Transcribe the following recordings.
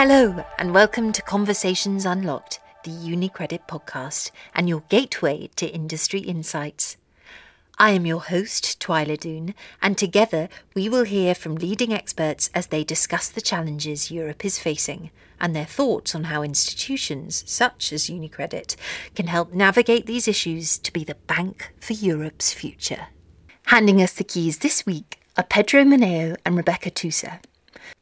Hello, and welcome to Conversations Unlocked, the UniCredit podcast, and your gateway to industry insights. I am your host, Twyla Doon, and together we will hear from leading experts as they discuss the challenges Europe is facing and their thoughts on how institutions such as UniCredit can help navigate these issues to be the bank for Europe's future. Handing us the keys this week are Pedro Moneo and Rebecca Tusa.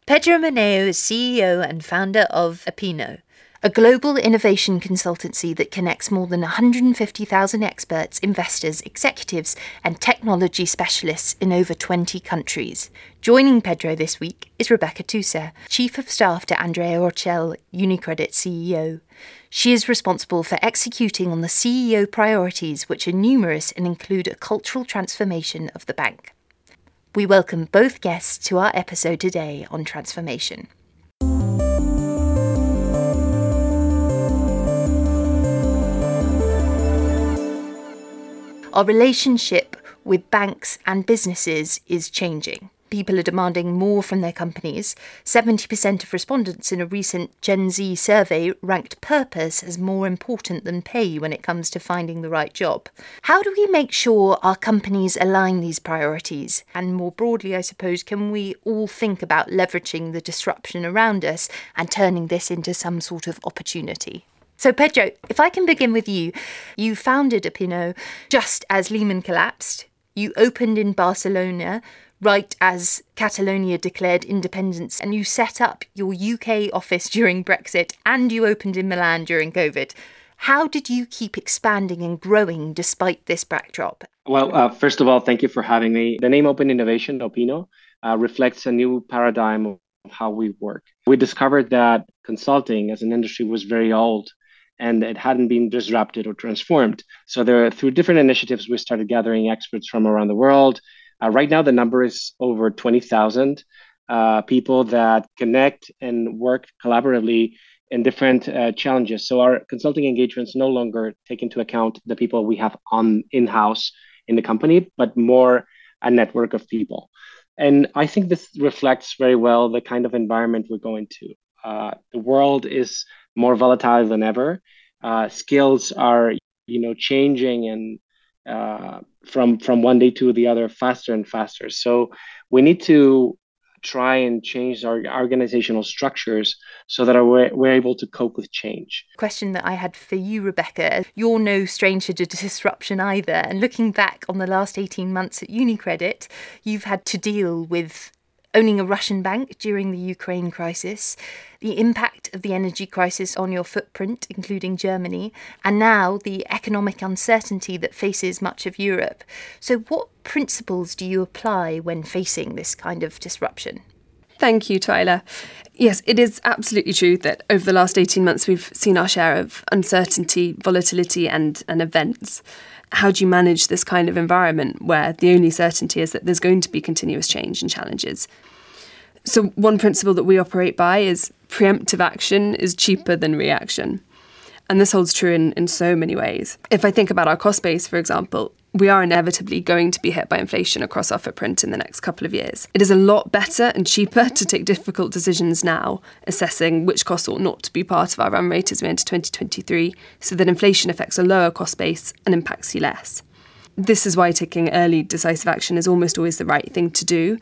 Pedro Moneo is CEO and founder of Opinno, a global innovation consultancy that connects more than 150,000 experts, investors, executives, and technology specialists in over 20 countries. Joining Pedro this week is Rebecca Tusa, Chief of Staff to Andrea Orcel, UniCredit CEO. She is responsible for executing on the CEO priorities, which are numerous and include a cultural transformation of the bank. We welcome both guests to our episode today on transformation. Our relationship with banks and businesses is changing people are demanding more from their companies. 70% of respondents in a recent Gen Z survey ranked purpose as more important than pay when it comes to finding the right job. How do we make sure our companies align these priorities? And more broadly, I suppose, can we all think about leveraging the disruption around us and turning this into some sort of opportunity? So, Pedro, if I can begin with you, you founded Opinno just as Lehman collapsed. You opened in Barcelona right as Catalonia declared independence, and you set up your UK office during Brexit and you opened in Milan during COVID. How did you keep expanding and growing despite this backdrop? Well, uh, first of all, thank you for having me. The name Open Innovation, Opinno, uh, reflects a new paradigm of how we work. We discovered that consulting as an industry was very old and it hadn't been disrupted or transformed. So there, through different initiatives, we started gathering experts from around the world, uh, right now, the number is over 20,000 uh, people that connect and work collaboratively in different uh, challenges. So our consulting engagements no longer take into account the people we have on in-house in the company, but more a network of people. And I think this reflects very well the kind of environment we're going to. Uh, the world is more volatile than ever. Uh, skills are, you know, changing and uh, from from one day to the other faster and faster. So we need to try and change our organizational structures so that we're, we're able to cope with change. Question that I had for you, Rebecca. You're no stranger to disruption either. And looking back on the last 18 months at UniCredit, you've had to deal with owning a Russian bank during the Ukraine crisis, the impact of the energy crisis on your footprint, including Germany, and now the economic uncertainty that faces much of Europe. So, what principles do you apply when facing this kind of disruption? Thank you, Twyla. Yes, it is absolutely true that over the last 18 months we've seen our share of uncertainty, volatility, and, and events how do you manage this kind of environment where the only certainty is that there's going to be continuous change and challenges? So, one principle that we operate by is preemptive action is cheaper than reaction. And this holds true in, in so many ways. If I think about our cost base, for example, we are inevitably going to be hit by inflation across our footprint in the next couple of years. It is a lot better and cheaper to take difficult decisions now, assessing which costs ought not to be part of our run rate as we enter 2023, so that inflation affects a lower cost base and impacts you less. This is why taking early decisive action is almost always the right thing to do,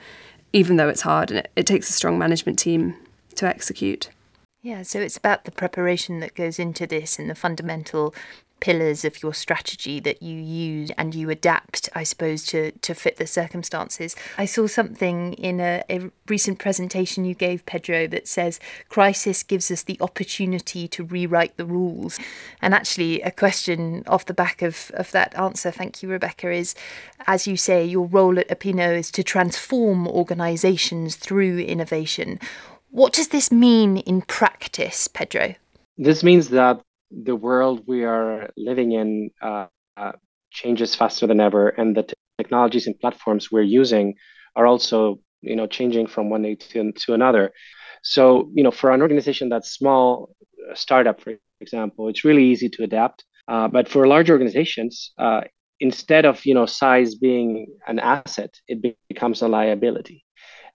even though it's hard and it, it takes a strong management team to execute. Yeah, so it's about the preparation that goes into this and the fundamental pillars of your strategy that you use and you adapt, I suppose, to, to fit the circumstances. I saw something in a, a recent presentation you gave, Pedro, that says crisis gives us the opportunity to rewrite the rules. And actually, a question off the back of, of that answer, thank you, Rebecca, is as you say, your role at Opinno is to transform organisations through innovation. What does this mean in practice, Pedro? This means that the world we are living in uh, uh, changes faster than ever, and the t- technologies and platforms we're using are also, you know, changing from one day to, to another. So, you know, for an organization that's small, a startup, for example, it's really easy to adapt. Uh, but for large organizations, uh, instead of you know size being an asset, it becomes a liability.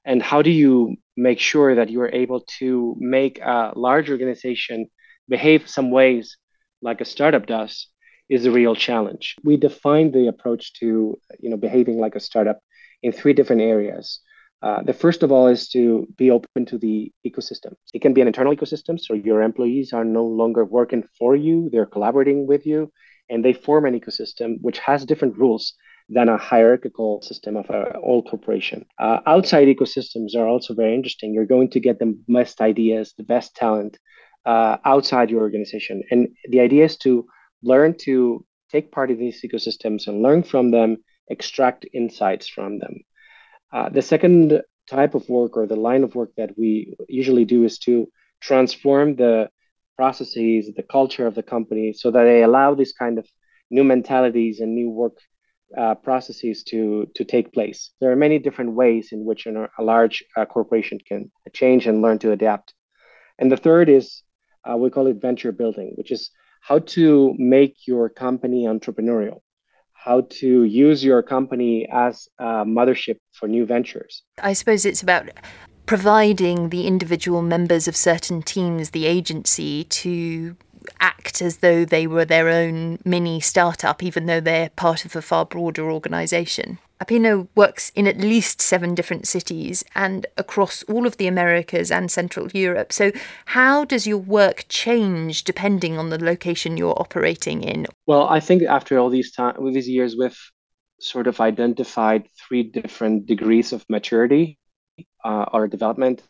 And how do you make sure that you are able to make a large organization behave some ways like a startup does is a real challenge. We define the approach to you know behaving like a startup in three different areas. Uh, the first of all is to be open to the ecosystem. It can be an internal ecosystem, so your employees are no longer working for you, they're collaborating with you, and they form an ecosystem which has different rules than a hierarchical system of an old corporation. Uh, outside ecosystems are also very interesting. You're going to get the best ideas, the best talent uh, outside your organization. And the idea is to learn to take part in these ecosystems and learn from them, extract insights from them. Uh, the second type of work or the line of work that we usually do is to transform the processes, the culture of the company, so that they allow this kind of new mentalities and new work uh, processes to to take place. There are many different ways in which a large uh, corporation can change and learn to adapt. And the third is uh, we call it venture building, which is how to make your company entrepreneurial how to use your company as a mothership for new ventures. I suppose it's about providing the individual members of certain teams the agency to act as though they were their own mini startup, even though they're part of a far broader organisation. Opinno works in at least seven different cities and across all of the Americas and Central Europe. So, how does your work change depending on the location you're operating in? Well, I think after all these time, these years, we've sort of identified three different degrees of maturity uh, or development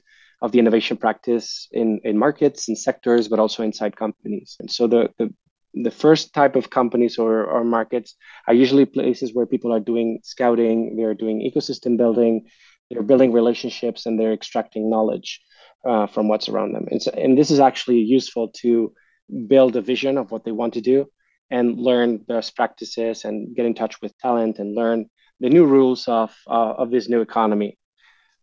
of the innovation practice in, in markets and sectors, but also inside companies. And so the, the the first type of companies or, or markets are usually places where people are doing scouting, they're doing ecosystem building, they're building relationships, and they're extracting knowledge uh, from what's around them. And, so, and this is actually useful to build a vision of what they want to do and learn best practices and get in touch with talent and learn the new rules of, uh, of this new economy.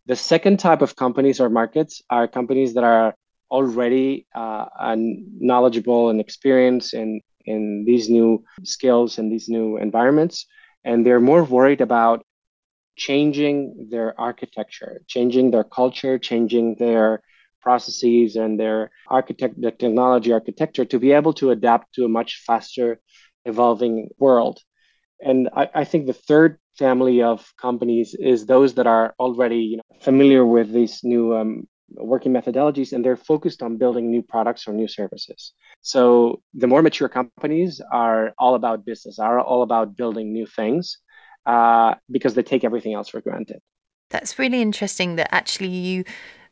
The second type of companies or markets are companies that are already uh, knowledgeable and experienced in, in these new skills and these new environments. And they're more worried about changing their architecture, changing their culture, changing their processes and their architect the technology architecture to be able to adapt to a much faster evolving world. And I, I think the third family of companies is those that are already you know, familiar with these new um, working methodologies and they're focused on building new products or new services. So the more mature companies are all about business, are all about building new things uh, because they take everything else for granted. That's really interesting that actually you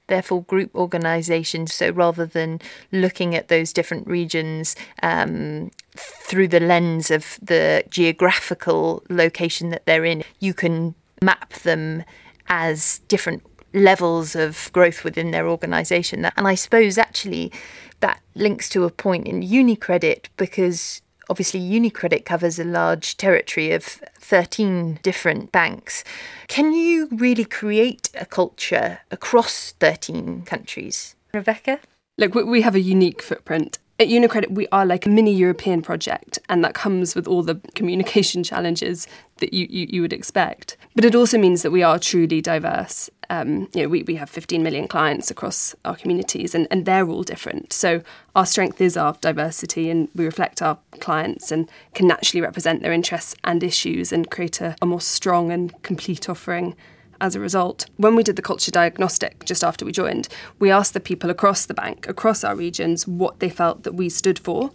therefore group organizations so rather than looking at those different regions um, through the lens of the geographical location that they're in you can map them as different levels of growth within their organisation. And I suppose actually that links to a point in UniCredit because obviously UniCredit covers a large territory of 13 different banks. Can you really create a culture across 13 countries? Rebecca? Look, we have a unique footprint at UniCredit, we are like a mini European project, and that comes with all the communication challenges that you, you, you would expect. But it also means that we are truly diverse. Um, you know, we, we have 15 million clients across our communities, and, and they're all different. So our strength is our diversity, and we reflect our clients and can naturally represent their interests and issues and create a, a more strong and complete offering as a result. When we did the culture diagnostic just after we joined, we asked the people across the bank, across our regions, what they felt that we stood for.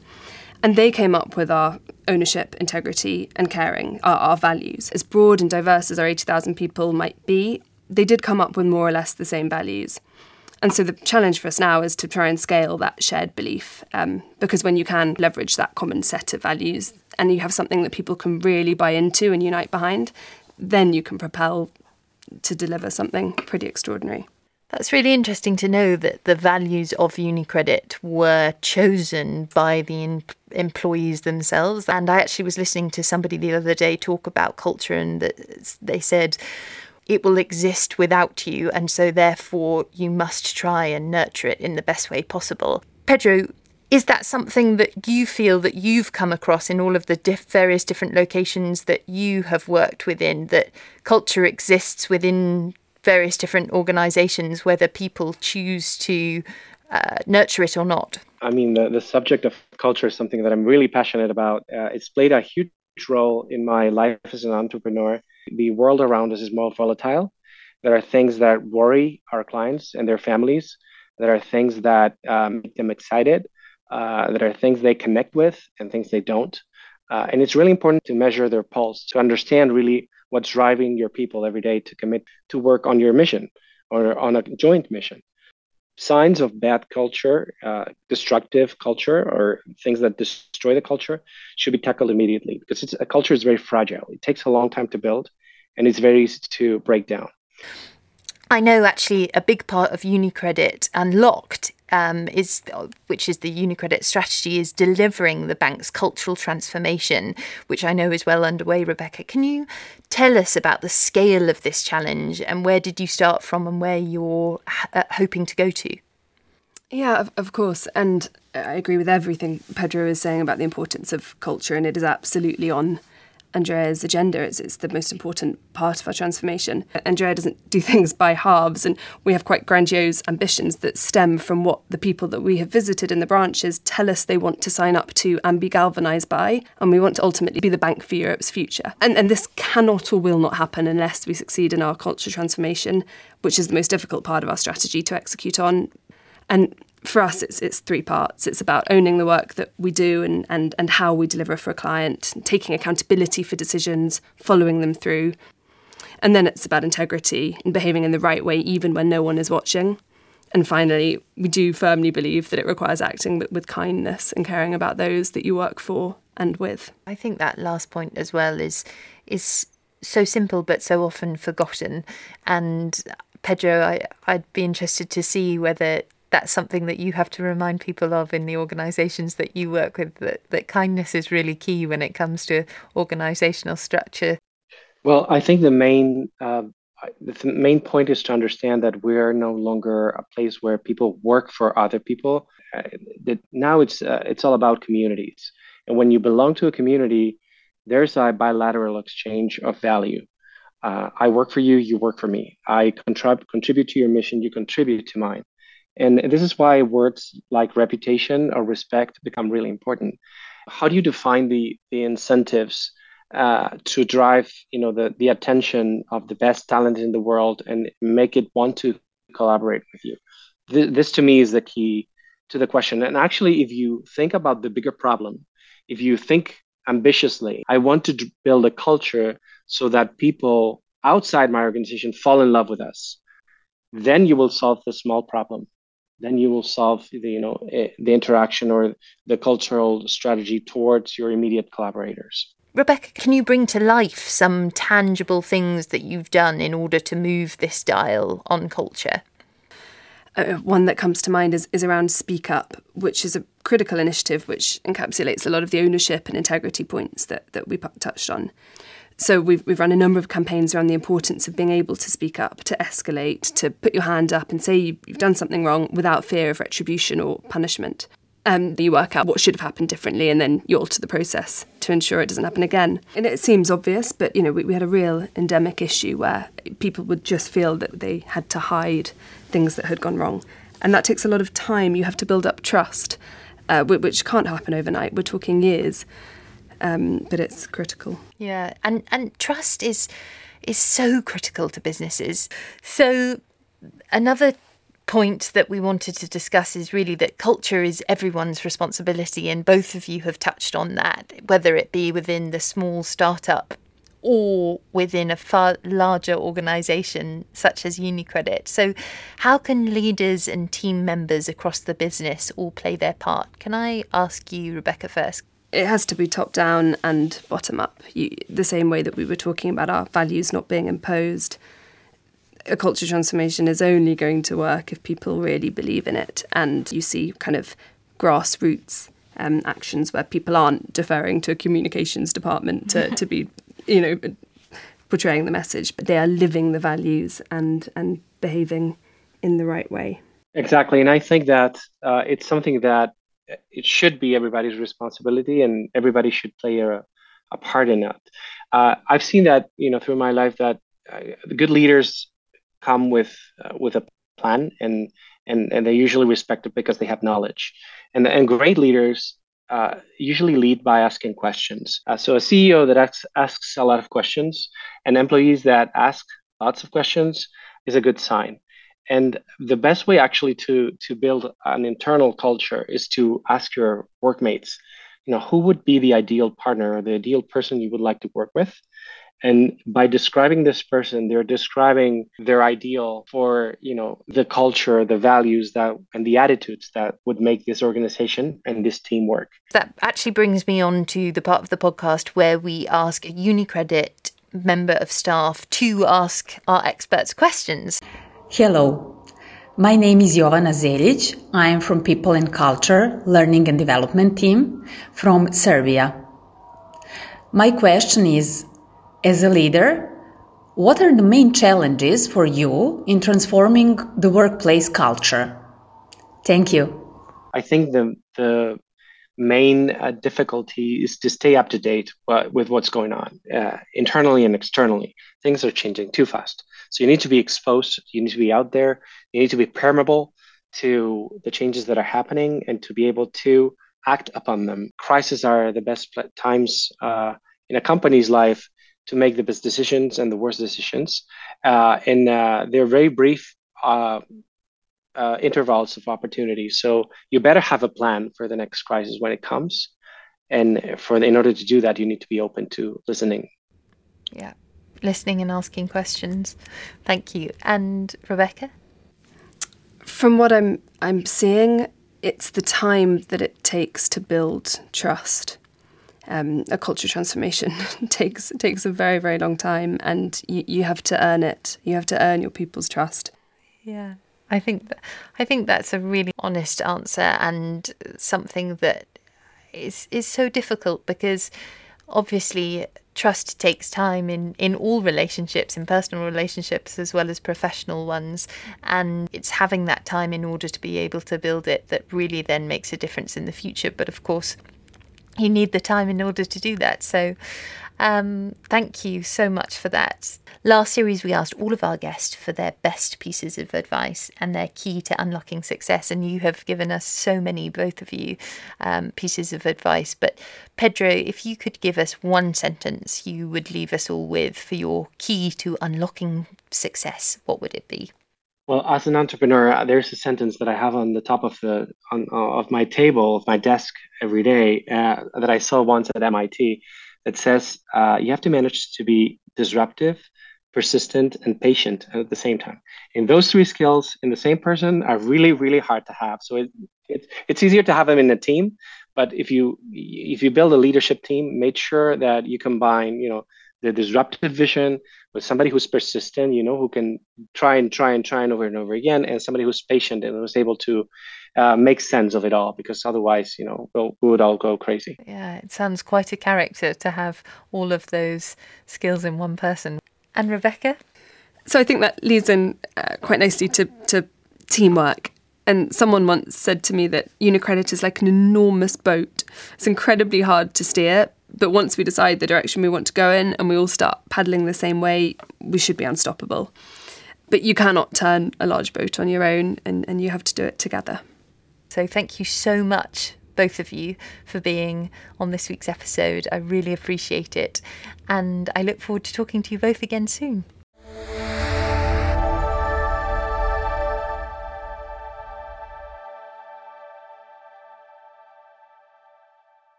And they came up with our ownership, integrity, and caring, our, our values. As broad and diverse as our 80,000 people might be, they did come up with more or less the same values. And so the challenge for us now is to try and scale that shared belief, um, because when you can leverage that common set of values and you have something that people can really buy into and unite behind, then you can propel to deliver something pretty extraordinary. That's really interesting to know that the values of UniCredit were chosen by the employees themselves. And I actually was listening to somebody the other day talk about culture, and they said it will exist without you, and so therefore you must try and nurture it in the best way possible. Pedro, is that something that you feel that you've come across in all of the diff- various different locations that you have worked within? That culture exists within various different organizations, whether people choose to uh, nurture it or not? I mean, the, the subject of culture is something that I'm really passionate about. Uh, it's played a huge role in my life as an entrepreneur. The world around us is more volatile. There are things that worry our clients and their families. There are things that um, make them excited. Uh, there are things they connect with and things they don't. Uh, and it's really important to measure their pulse to understand really what's driving your people every day to commit to work on your mission or on a joint mission signs of bad culture, uh, destructive culture, or things that destroy the culture should be tackled immediately because a culture is very fragile. It takes a long time to build, and it's very easy to break down. I know actually a big part of UniCredit Unlocked um, is, which is the UniCredit strategy, is delivering the bank's cultural transformation, which I know is well underway. Rebecca, can you tell us about the scale of this challenge and where did you start from and where you're uh, hoping to go to? Yeah, of, of course. And I agree with everything Pedro is saying about the importance of culture, and it is absolutely on Andrea's agenda. It's, it's the most important part of our transformation. Andrea doesn't do things by halves, and we have quite grandiose ambitions that stem from what the people that we have visited in the branches tell us they want to sign up to and be galvanised by. And we want to ultimately be the bank for Europe's future. And, and this cannot or will not happen unless we succeed in our culture transformation, which is the most difficult part of our strategy to execute on. And for us, it's it's three parts. It's about owning the work that we do and and and how we deliver for a client, taking accountability for decisions, following them through, and then it's about integrity and behaving in the right way, even when no one is watching. And finally, we do firmly believe that it requires acting with, kindness and caring about those that you work for and with. I think that last point as well is is so simple but so often forgotten. And Pedro, I, I'd be interested to see whether that's something that you have to remind people of in the organizations that you work with that, that kindness is really key when it comes to organizational structure well i think the main uh, the main point is to understand that we are no longer a place where people work for other people uh, that now it's uh, it's all about communities and when you belong to a community there's a bilateral exchange of value uh, I work for you, you work for me. I contrib- contribute to your mission, you contribute to mine. And this is why words like reputation or respect become really important. How do you define the, the incentives uh, to drive you know, the, the attention of the best talent in the world and make it want to collaborate with you? This, this to me is the key to the question. And actually, if you think about the bigger problem, if you think ambitiously, I want to build a culture so that people outside my organization fall in love with us, then you will solve the small problem then you will solve the you know eh, the interaction or the cultural strategy towards your immediate collaborators Rebecca, can you bring to life some tangible things that you've done in order to move this dial on culture? Uh, one that comes to mind is, is around Speak Up, which is a critical initiative which encapsulates a lot of the ownership and integrity points that, that we touched on. So we've, we've run a number of campaigns around the importance of being able to speak up, to escalate, to put your hand up and say you've done something wrong without fear of retribution or punishment. Um, you work out what should have happened differently and then you alter the process to ensure it doesn't happen again. And it seems obvious, but you know, we, we had a real endemic issue where people would just feel that they had to hide things that had gone wrong. And that takes a lot of time. You have to build up trust, uh, which can't happen overnight. We're talking years um, but it's critical. Yeah, and and trust is is so critical to businesses. So another point that we wanted to discuss is really that culture is everyone's responsibility, and both of you have touched on that, whether it be within the small startup or within a far larger organization such as UniCredit. So, how can leaders and team members across the business all play their part? Can I ask you, Rebecca, first? It has to be top down and bottom up. You, the same way that we were talking about our values not being imposed. A culture transformation is only going to work if people really believe in it, and you see kind of grassroots um, actions where people aren't deferring to a communications department to, to be, you know, portraying the message, but they are living the values and and behaving in the right way. Exactly, and I think that uh, it's something that it should be everybody's responsibility and everybody should play a, a part in that. Uh, I've seen that, you know, through my life that uh, good leaders come with uh, with a plan and and and they usually respect it because they have knowledge. And and great leaders uh, usually lead by asking questions. Uh, so a ceo that asks, asks a lot of questions and employees that ask lots of questions is a good sign and the best way actually to to build an internal culture is to ask your workmates you know who would be the ideal partner or the ideal person you would like to work with? And by describing this person they're describing their ideal for you know the culture the values that and the attitudes that would make this organization and this team work. That actually brings me on to the part of the podcast where we ask a unicredit member of staff to ask our experts questions hello my name is Jovana Zelic. I am from People and Culture Learning and Development Team from Serbia. My question is as a leader, what are the main challenges for you in transforming the workplace culture? Thank you. I think the the main uh, difficulty is to stay up to date with what's going on uh, internally and externally. Things are changing too fast. So you need to be exposed, you need to be out there, you need to be permeable to the changes that are happening and to be able to act upon them. Crises are the best times uh, in a company's life to make the best decisions and the worst decisions. Uh, and uh, they're very brief uh, uh, intervals of opportunity. So you better have a plan for the next crisis when it comes. And for in order to do that, you need to be open to listening. Yeah, listening and asking questions. Thank you. And Rebecca, from what I'm I'm seeing, it's the time that it takes to build trust um, a culture transformation takes takes a very very long time, and you, you have to earn it. You have to earn your people's trust. Yeah, I think that, I think that's a really honest answer and something that is is so difficult because obviously trust takes time in in all relationships in personal relationships as well as professional ones and it's having that time in order to be able to build it that really then makes a difference in the future but of course you need the time in order to do that. So, um, thank you so much for that. Last series, we asked all of our guests for their best pieces of advice and their key to unlocking success. And you have given us so many, both of you, um, pieces of advice. But, Pedro, if you could give us one sentence you would leave us all with for your key to unlocking success, what would it be? Well, as an entrepreneur, uh, there's a sentence that I have on the top of the on, uh, of my table of my desk every day uh, that I saw once at MIT that says uh, you have to manage to be disruptive, persistent, and patient at the same time. And those three skills in the same person are really really hard to have. So it, it it's easier to have them in a team, but if you if you build a leadership team, make sure that you combine you know the disruptive vision with somebody who's persistent, you know, who can try and try and try and over and over again, and somebody who's patient and was able to uh, make sense of it all, because otherwise, you know, we'll, we would all go crazy. Yeah, it sounds quite a character to have all of those skills in one person. And Rebecca? So I think that leads in uh, quite nicely to, to teamwork. And someone once said to me that Unicredit is like an enormous boat. It's incredibly hard to steer, but once we decide the direction we want to go in and we all start paddling the same way, we should be unstoppable. But you cannot turn a large boat on your own and, and you have to do it together. So thank you so much, both of you, for being on this week's episode. I really appreciate it. And I look forward to talking to you both again soon.